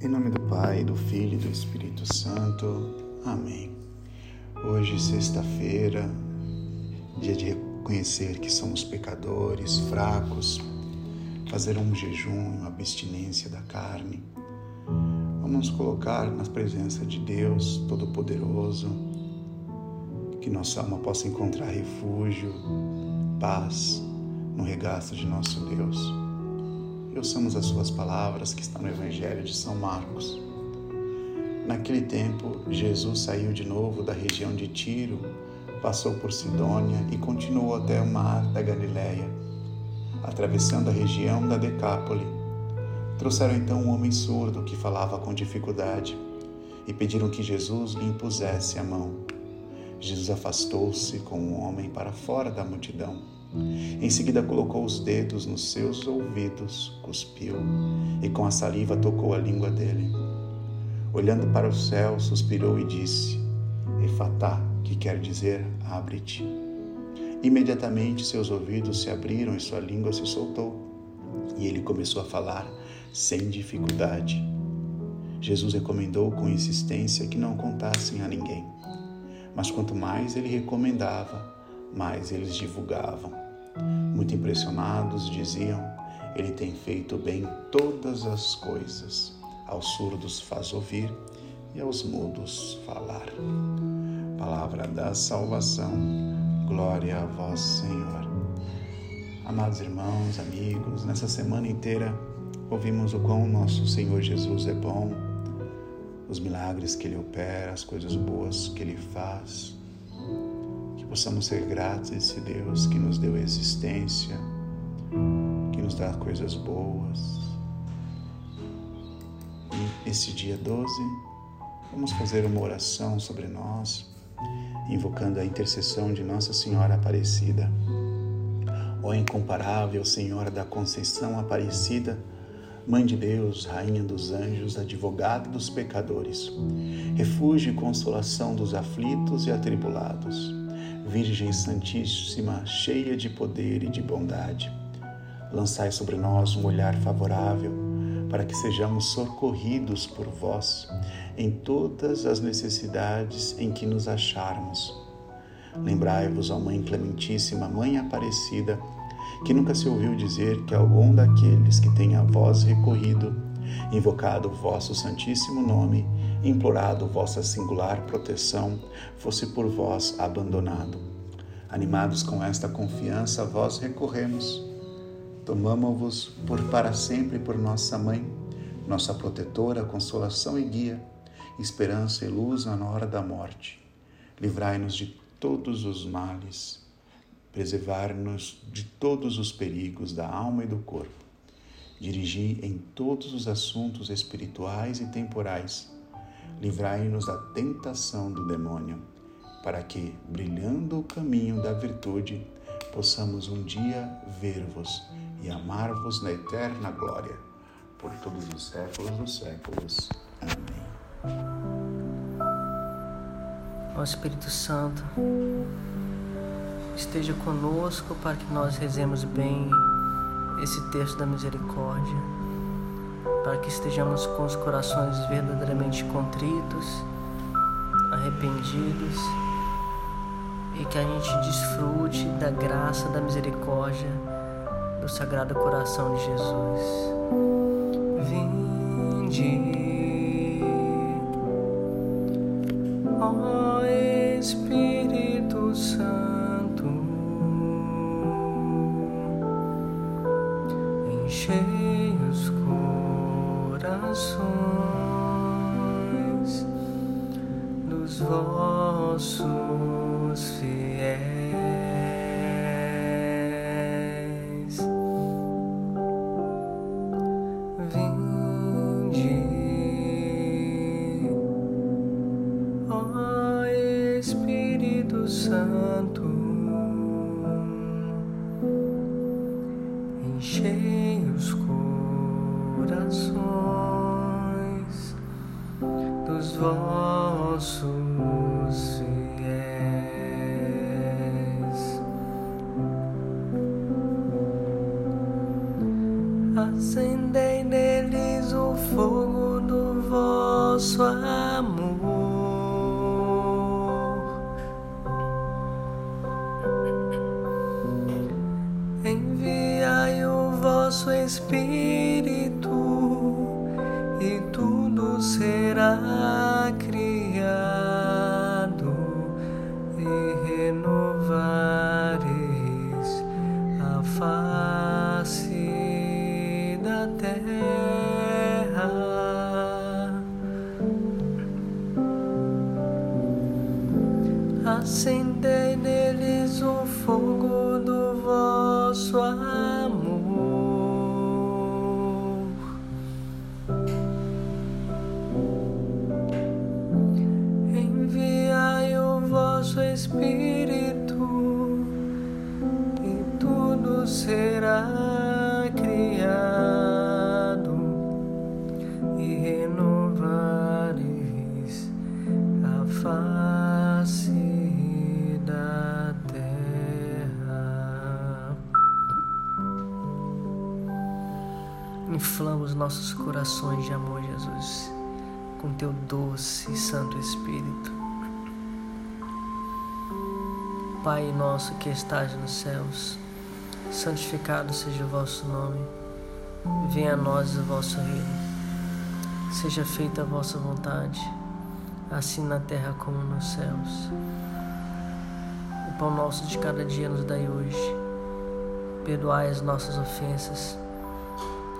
Em nome do Pai, do Filho e do Espírito Santo. Amém. Hoje, sexta-feira, dia de reconhecer que somos pecadores, fracos, fazer um jejum, uma abstinência da carne. Vamos colocar na presença de Deus Todo-Poderoso, que nossa alma possa encontrar refúgio, paz no regaço de nosso Deus. E ouçamos as suas palavras que estão no Evangelho de São Marcos. Naquele tempo, Jesus saiu de novo da região de Tiro, passou por Sidônia e continuou até o mar da Galiléia, atravessando a região da Decápole. Trouxeram então um homem surdo que falava com dificuldade e pediram que Jesus lhe impusesse a mão. Jesus afastou-se com o homem para fora da multidão. Em seguida, colocou os dedos nos seus ouvidos, cuspiu e com a saliva tocou a língua dele. Olhando para o céu, suspirou e disse: Efatá, que quer dizer abre-te. Imediatamente seus ouvidos se abriram e sua língua se soltou, e ele começou a falar sem dificuldade. Jesus recomendou com insistência que não contassem a ninguém. Mas quanto mais ele recomendava, mais eles divulgavam. Muito impressionados, diziam: Ele tem feito bem todas as coisas. Aos surdos faz ouvir e aos mudos falar. Palavra da salvação, glória a vós, Senhor. Amados irmãos, amigos, nessa semana inteira ouvimos o quão nosso Senhor Jesus é bom, os milagres que Ele opera, as coisas boas que Ele faz possamos ser gratos a esse Deus que nos deu existência, que nos dá coisas boas. E esse dia 12, vamos fazer uma oração sobre nós, invocando a intercessão de Nossa Senhora Aparecida. Ó incomparável Senhora da Conceição Aparecida, Mãe de Deus, Rainha dos anjos, advogada dos pecadores, refúgio e consolação dos aflitos e atribulados Virgem Santíssima, cheia de poder e de bondade, lançai sobre nós um olhar favorável para que sejamos socorridos por vós em todas as necessidades em que nos acharmos. Lembrai-vos, ó Mãe Clementíssima, Mãe Aparecida, que nunca se ouviu dizer que algum daqueles que tem a vós recorrido, invocado o vosso Santíssimo nome, implorado vossa singular proteção, fosse por vós abandonado. Animados com esta confiança, vós recorremos. Tomamo-vos por para sempre por nossa mãe, nossa protetora, consolação e guia, esperança e luz na hora da morte. Livrai-nos de todos os males, preservar-nos de todos os perigos da alma e do corpo. Dirigi em todos os assuntos espirituais e temporais livrai-nos da tentação do demônio, para que, brilhando o caminho da virtude, possamos um dia ver-vos e amar-vos na eterna glória, por todos os séculos dos séculos. Amém. Ó Espírito Santo, esteja conosco para que nós rezemos bem esse texto da misericórdia para que estejamos com os corações verdadeiramente contritos, arrependidos e que a gente desfrute da graça, da misericórdia do Sagrado Coração de Jesus. Vinde, ó Espírito Santo, enchei os corações dos vossos fiéis. Acendei Acendei neles nossos corações de amor, Jesus, com teu doce e santo Espírito. Pai nosso que estás nos céus, santificado seja o vosso nome. Venha a nós o vosso reino. Seja feita a vossa vontade, assim na terra como nos céus. O pão nosso de cada dia nos dai hoje. Perdoai as nossas ofensas,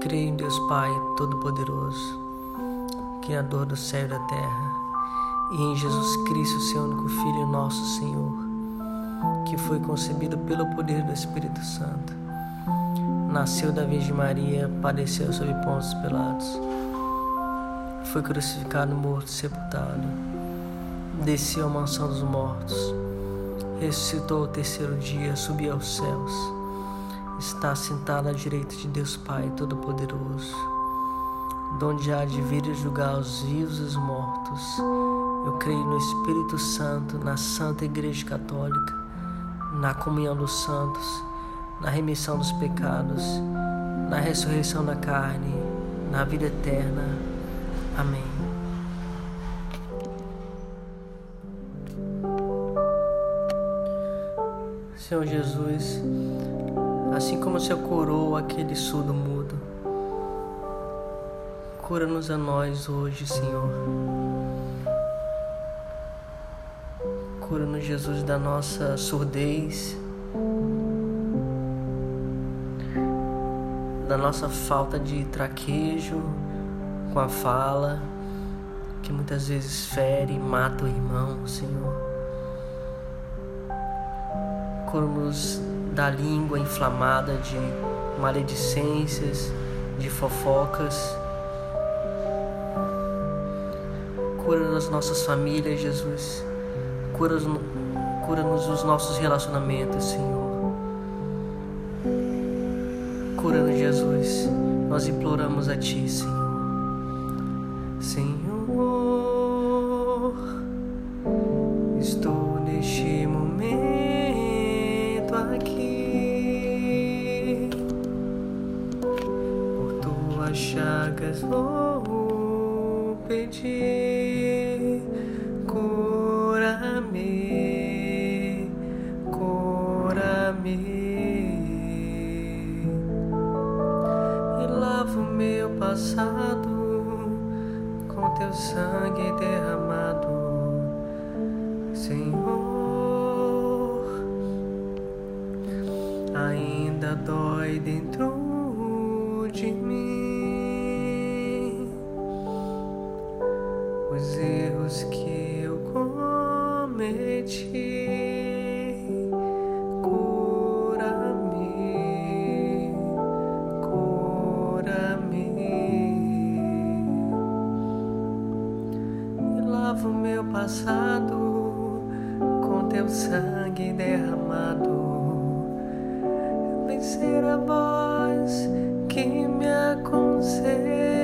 Creio em Deus Pai Todo-Poderoso, Criador do céu e da terra, e em Jesus Cristo, seu único Filho, nosso Senhor, que foi concebido pelo poder do Espírito Santo. Nasceu da Virgem Maria, padeceu sob Pôncio Pilatos, foi crucificado, morto, sepultado, desceu à mansão dos mortos, ressuscitou ao terceiro dia, subiu aos céus, está sentado à direita de Deus Pai Todo-Poderoso, donde há de vir e julgar os vivos e os mortos. Eu creio no Espírito Santo, na Santa Igreja Católica, na comunhão dos santos, na remissão dos pecados, na ressurreição da carne, na vida eterna. Amém. Senhor Jesus, assim como o Senhor curou aquele surdo mudo, cura-nos a nós hoje, Senhor. Cura-nos, Jesus, da nossa surdez, da nossa falta de traquejo com a fala, que muitas vezes fere e mata o irmão, Senhor. Cura-nos da língua inflamada de maledicências, de fofocas. Cura as nossas famílias, Jesus. Cura-nos cura os nossos relacionamentos, Senhor. Cura-nos, Jesus. Nós imploramos a Ti. Senhor, chagas vou pedir. Cura-me, cura-me e lava o meu passado com teu sangue derramado, Senhor. Ainda dói dentro teu sangue derramado. Vencer a voz que me aconselha,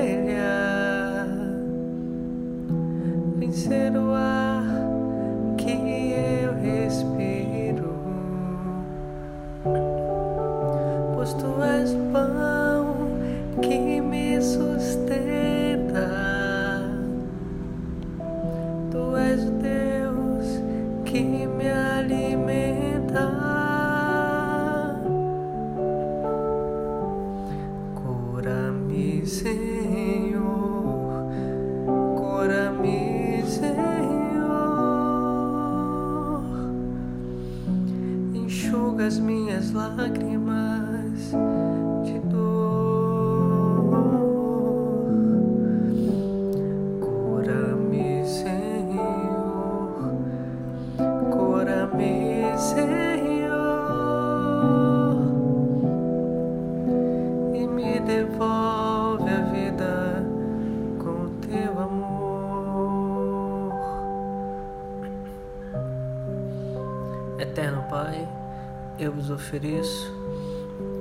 ofereço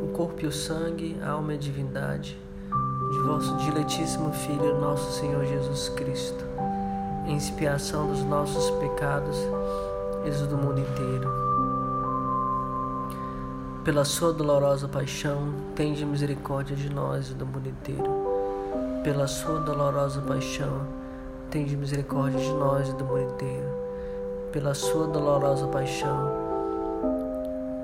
o corpo e o sangue, a alma e a divindade de vosso diletíssimo Filho, nosso Senhor Jesus Cristo, em expiação dos nossos pecados e do mundo inteiro. Pela sua dolorosa paixão, tende misericórdia de nós e do mundo inteiro. Pela sua dolorosa paixão, tende misericórdia de nós e do mundo inteiro. Pela sua dolorosa paixão,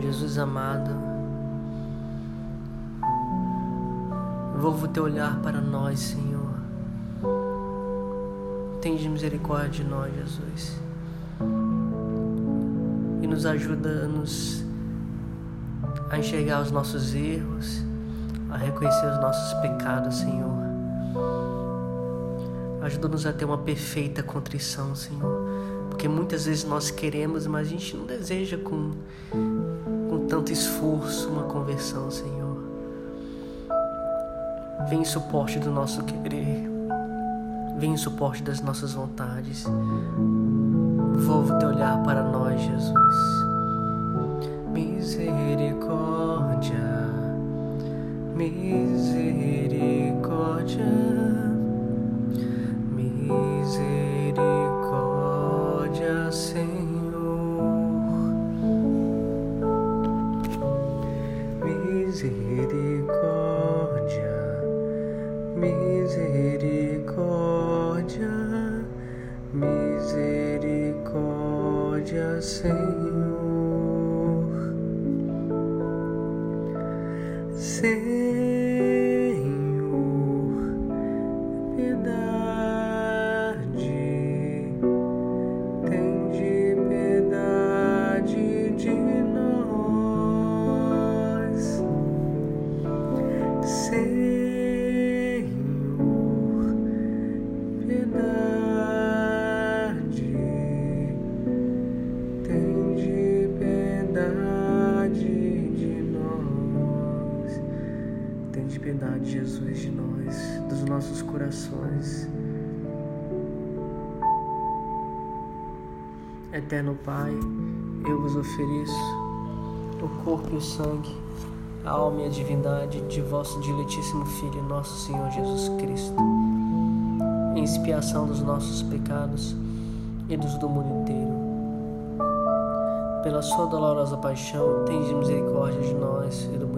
Jesus amado, envolva o teu olhar para nós, Senhor. Tende misericórdia de nós, Jesus. E nos ajuda a, nos, a enxergar os nossos erros, a reconhecer os nossos pecados, Senhor. Ajuda-nos a ter uma perfeita contrição, Senhor. Porque muitas vezes nós queremos, mas a gente não deseja com tanto esforço uma conversão, Senhor. Vem em suporte do nosso querer. Vem em suporte das nossas vontades. Volva o teu olhar para nós, Jesus. Misericórdia, misericórdia, misericórdia, corações. Eterno Pai, eu vos ofereço o corpo e o sangue, a alma e a divindade de vosso diletíssimo Filho, nosso Senhor Jesus Cristo, em expiação dos nossos pecados e dos do mundo inteiro. Pela sua dolorosa paixão, tende misericórdia de nós e do mundo.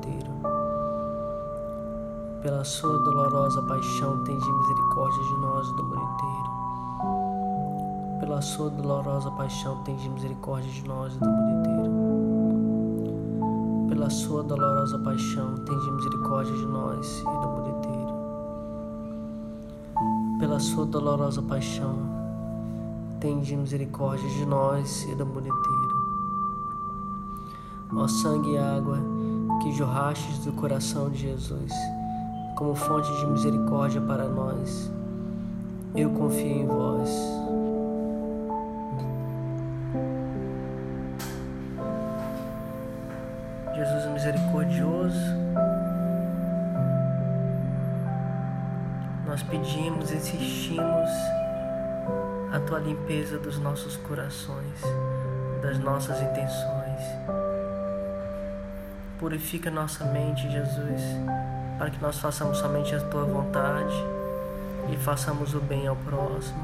Pela sua dolorosa paixão, tende misericórdia de nós do mundo inteiro. Pela sua dolorosa paixão, tende misericórdia de nós do mundo inteiro. Pela sua dolorosa paixão, tende misericórdia de nós e do mundo inteiro. Pela sua dolorosa paixão, tende misericórdia de nós e do mundo inteiro ó sangue e água que jorrastes do coração de Jesus, como fonte de misericórdia para nós. Eu confio em vós. Jesus misericordioso, nós pedimos, insistimos a tua limpeza dos nossos corações, das nossas intenções Purifica nossa mente, Jesus, para que nós façamos somente a tua vontade e façamos o bem ao próximo.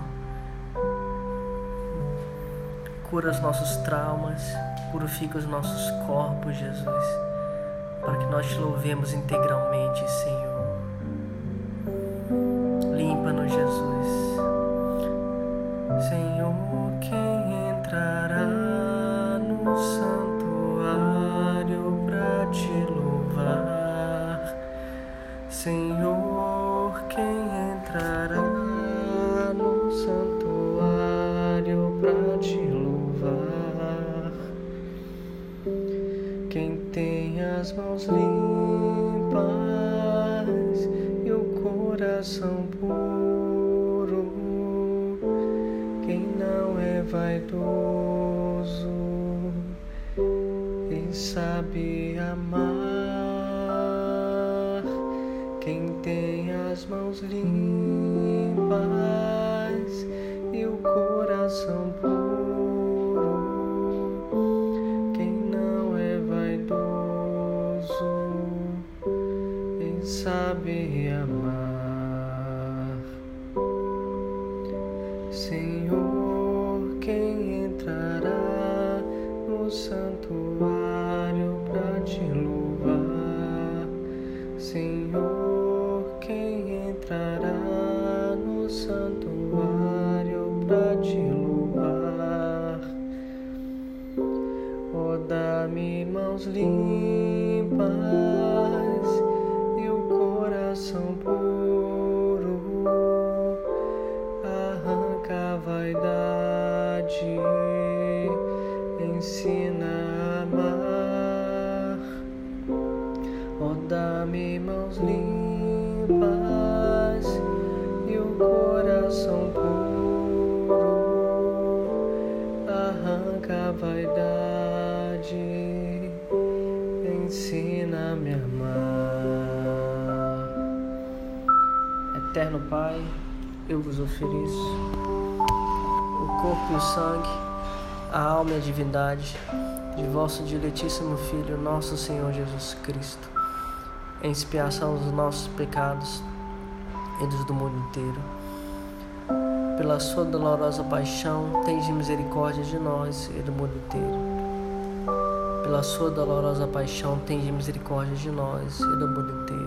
Cura os nossos traumas, purifica os nossos corpos, Jesus, para que nós te louvemos integralmente, Senhor. Coração puro, quem não é vaidoso e sabe amar quem tem as mãos limpas limpas e o coração puro, Eterno Pai, eu vos ofereço o corpo e o sangue, a alma e a divindade de vosso diletíssimo Filho, nosso Senhor Jesus Cristo em expiação dos nossos pecados e dos do mundo inteiro. Pela sua dolorosa paixão, tende misericórdia de nós e do mundo inteiro. Pela sua dolorosa paixão, tende misericórdia de nós e do mundo inteiro.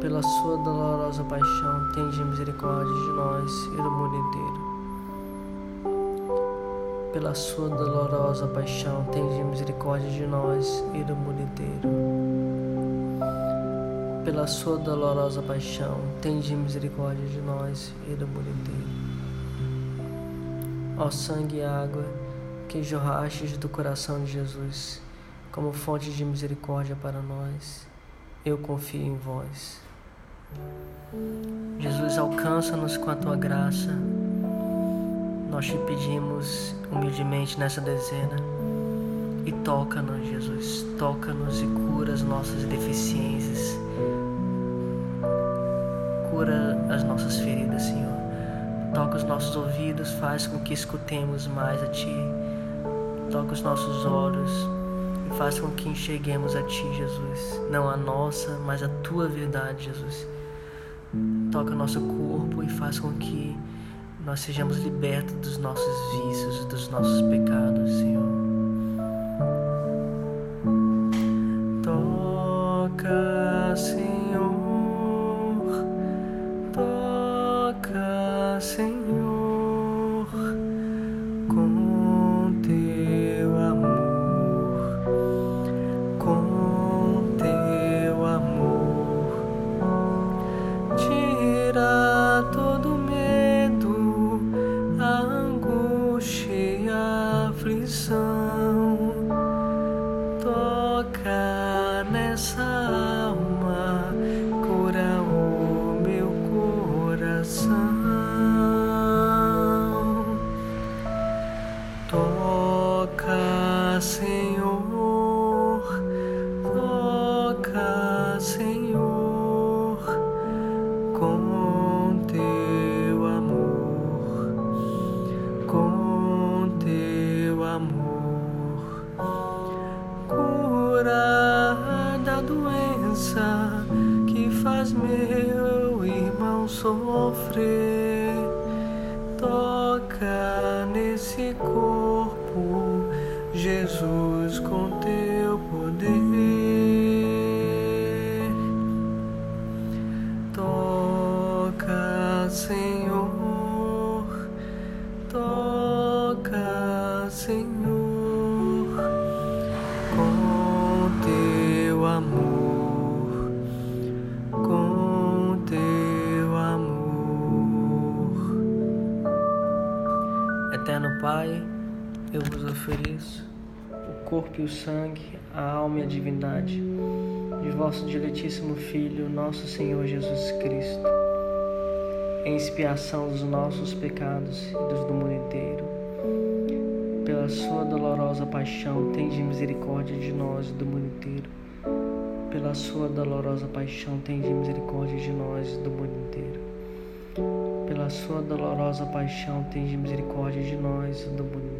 Pela sua dolorosa paixão, tem misericórdia de nós e do mundo inteiro. pela sua dolorosa paixão, tende misericórdia de nós e do mundo inteiro. Pela sua dolorosa paixão, tende misericórdia de nós e do mundo inteiro. Ó sangue e água que jorrastes do coração de Jesus, como fonte de misericórdia para nós, eu confio em vós. Jesus, alcança-nos com a tua graça nós te pedimos humildemente nessa dezena e toca-nos, Jesus, toca-nos e cura as nossas deficiências, cura as nossas feridas, Senhor. Toca os nossos ouvidos, faz com que escutemos mais a Ti. Toca os nossos olhos e faz com que enxerguemos a Ti, Jesus. Não a nossa, mas a Tua verdade, Jesus. Toca nosso corpo e faz com que nós sejamos libertos dos nossos vícios, dos nossos pecados, Senhor. Toca, Senhor, sofrer. Toca nesse corpo, Jesus, o corpo e o sangue, a alma e a divindade de vosso diletíssimo Filho, nosso Senhor Jesus Cristo, em expiação dos nossos pecados e dos do mundo inteiro. Pela sua dolorosa paixão, tende misericórdia de nós e do mundo inteiro. Pela sua dolorosa paixão, tende misericórdia de nós e do mundo inteiro pela sua dolorosa paixão, tende misericórdia de nós e do mundo inteiro.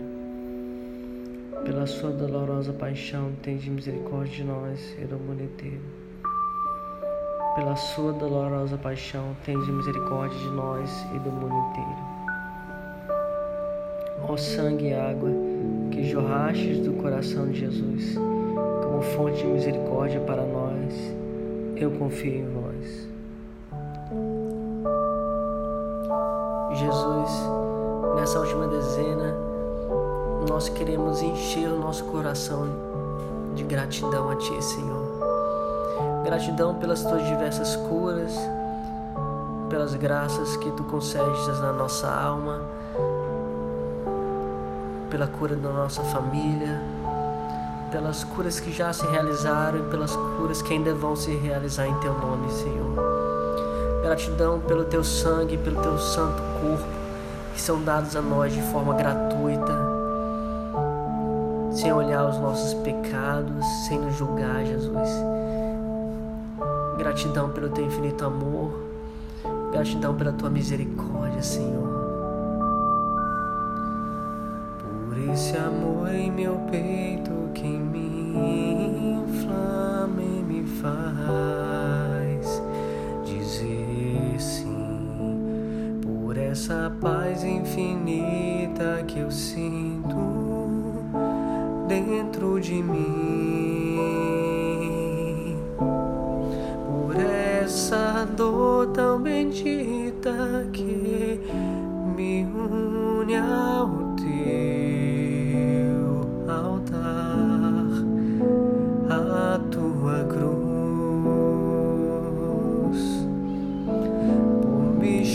Pela sua dolorosa paixão, tende misericórdia de nós e do mundo inteiro. Pela sua dolorosa paixão, tende misericórdia de nós e do mundo inteiro. Ó sangue e água que jorrastes do coração de Jesus, como fonte de misericórdia para nós, eu confio em vós. Jesus, nessa última dezena, nós queremos encher o nosso coração de gratidão a Ti, Senhor. Gratidão pelas Tuas diversas curas, pelas graças que Tu concedes na nossa alma, pela cura da nossa família, pelas curas que já se realizaram e pelas curas que ainda vão se realizar em Teu nome, Senhor. Gratidão pelo teu sangue, pelo teu santo corpo, que são dados a nós de forma gratuita, sem olhar os nossos pecados, sem nos julgar, Jesus. Gratidão pelo teu infinito amor, gratidão pela tua misericórdia, Senhor. Por esse amor em meu peito que me inflama e me faz dizer sim por essa paz infinita que eu sinto dentro de mim. Por essa dor tão bendita que me une ao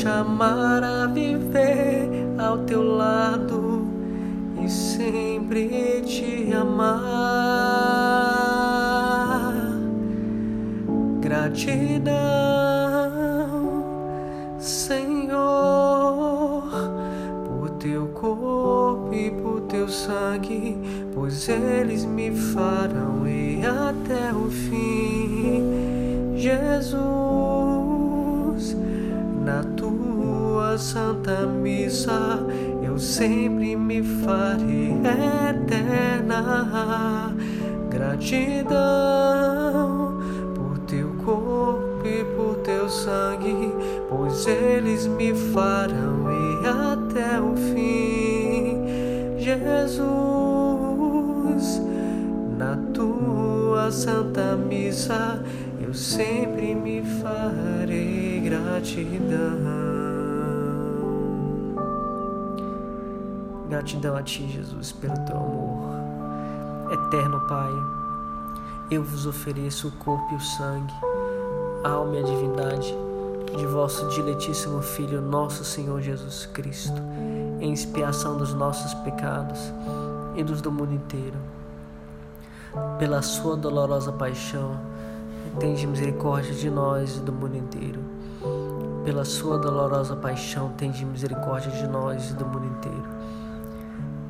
amar a viver ao teu lado sempre te amar. Gratidão, Senhor, por teu corpo e por teu sangue, pois eles me farão ir até o fim. Jesus, na tua santa missa, eu sempre me farei eterna. Gratidão por teu corpo e por teu sangue, pois eles me farão ir até o fim. Jesus, na tua santa missa, eu sempre me farei gratidão. Gratidão a Ti, Jesus, pelo Teu amor. Eterno Pai, eu vos ofereço o corpo e o sangue, a alma e a divindade de vosso diletíssimo Filho, nosso Senhor Jesus Cristo, em expiação dos nossos pecados e dos do mundo inteiro. Pela Sua dolorosa paixão, tende misericórdia de nós e do mundo inteiro. Pela Sua dolorosa paixão, tende misericórdia de nós e do mundo inteiro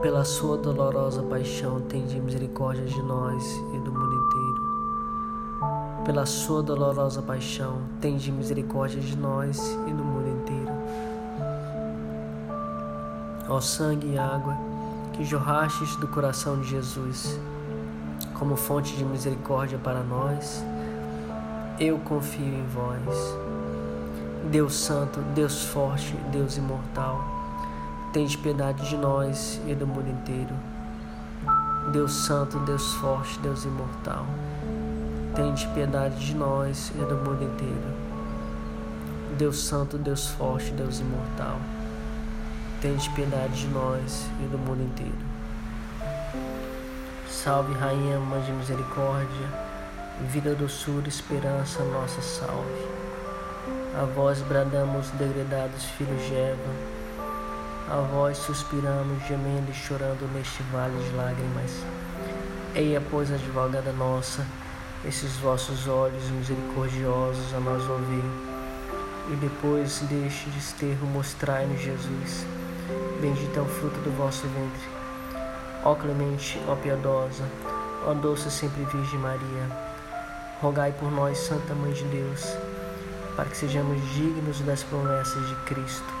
pela sua dolorosa paixão, tende misericórdia de nós e do mundo inteiro. Pela sua dolorosa paixão, tende misericórdia de nós e do mundo inteiro. Ó sangue e água que jorrastes do coração de Jesus, como fonte de misericórdia para nós, eu confio em vós. Deus Santo, Deus Forte, Deus Imortal Tende piedade de nós e do mundo inteiro. Deus Santo, Deus Forte, Deus Imortal. Tende piedade de nós e do mundo inteiro. Deus Santo, Deus Forte, Deus Imortal. Tende piedade de nós e do mundo inteiro. Salve, Rainha, Mãe de Misericórdia, vida, doçura, esperança, nossa salve. A vós bradamos, degredados filhos de Eva a vós suspiramos, gemendo e chorando neste vale de lágrimas. Eia, pois, advogada nossa, esses vossos olhos misericordiosos a nós ouvir. E depois deste desterro mostrai-nos Jesus. Bendito é o fruto do vosso ventre. Ó clemente, ó piedosa, ó doce sempre Virgem Maria, rogai por nós, Santa Mãe de Deus, para que sejamos dignos das promessas de Cristo.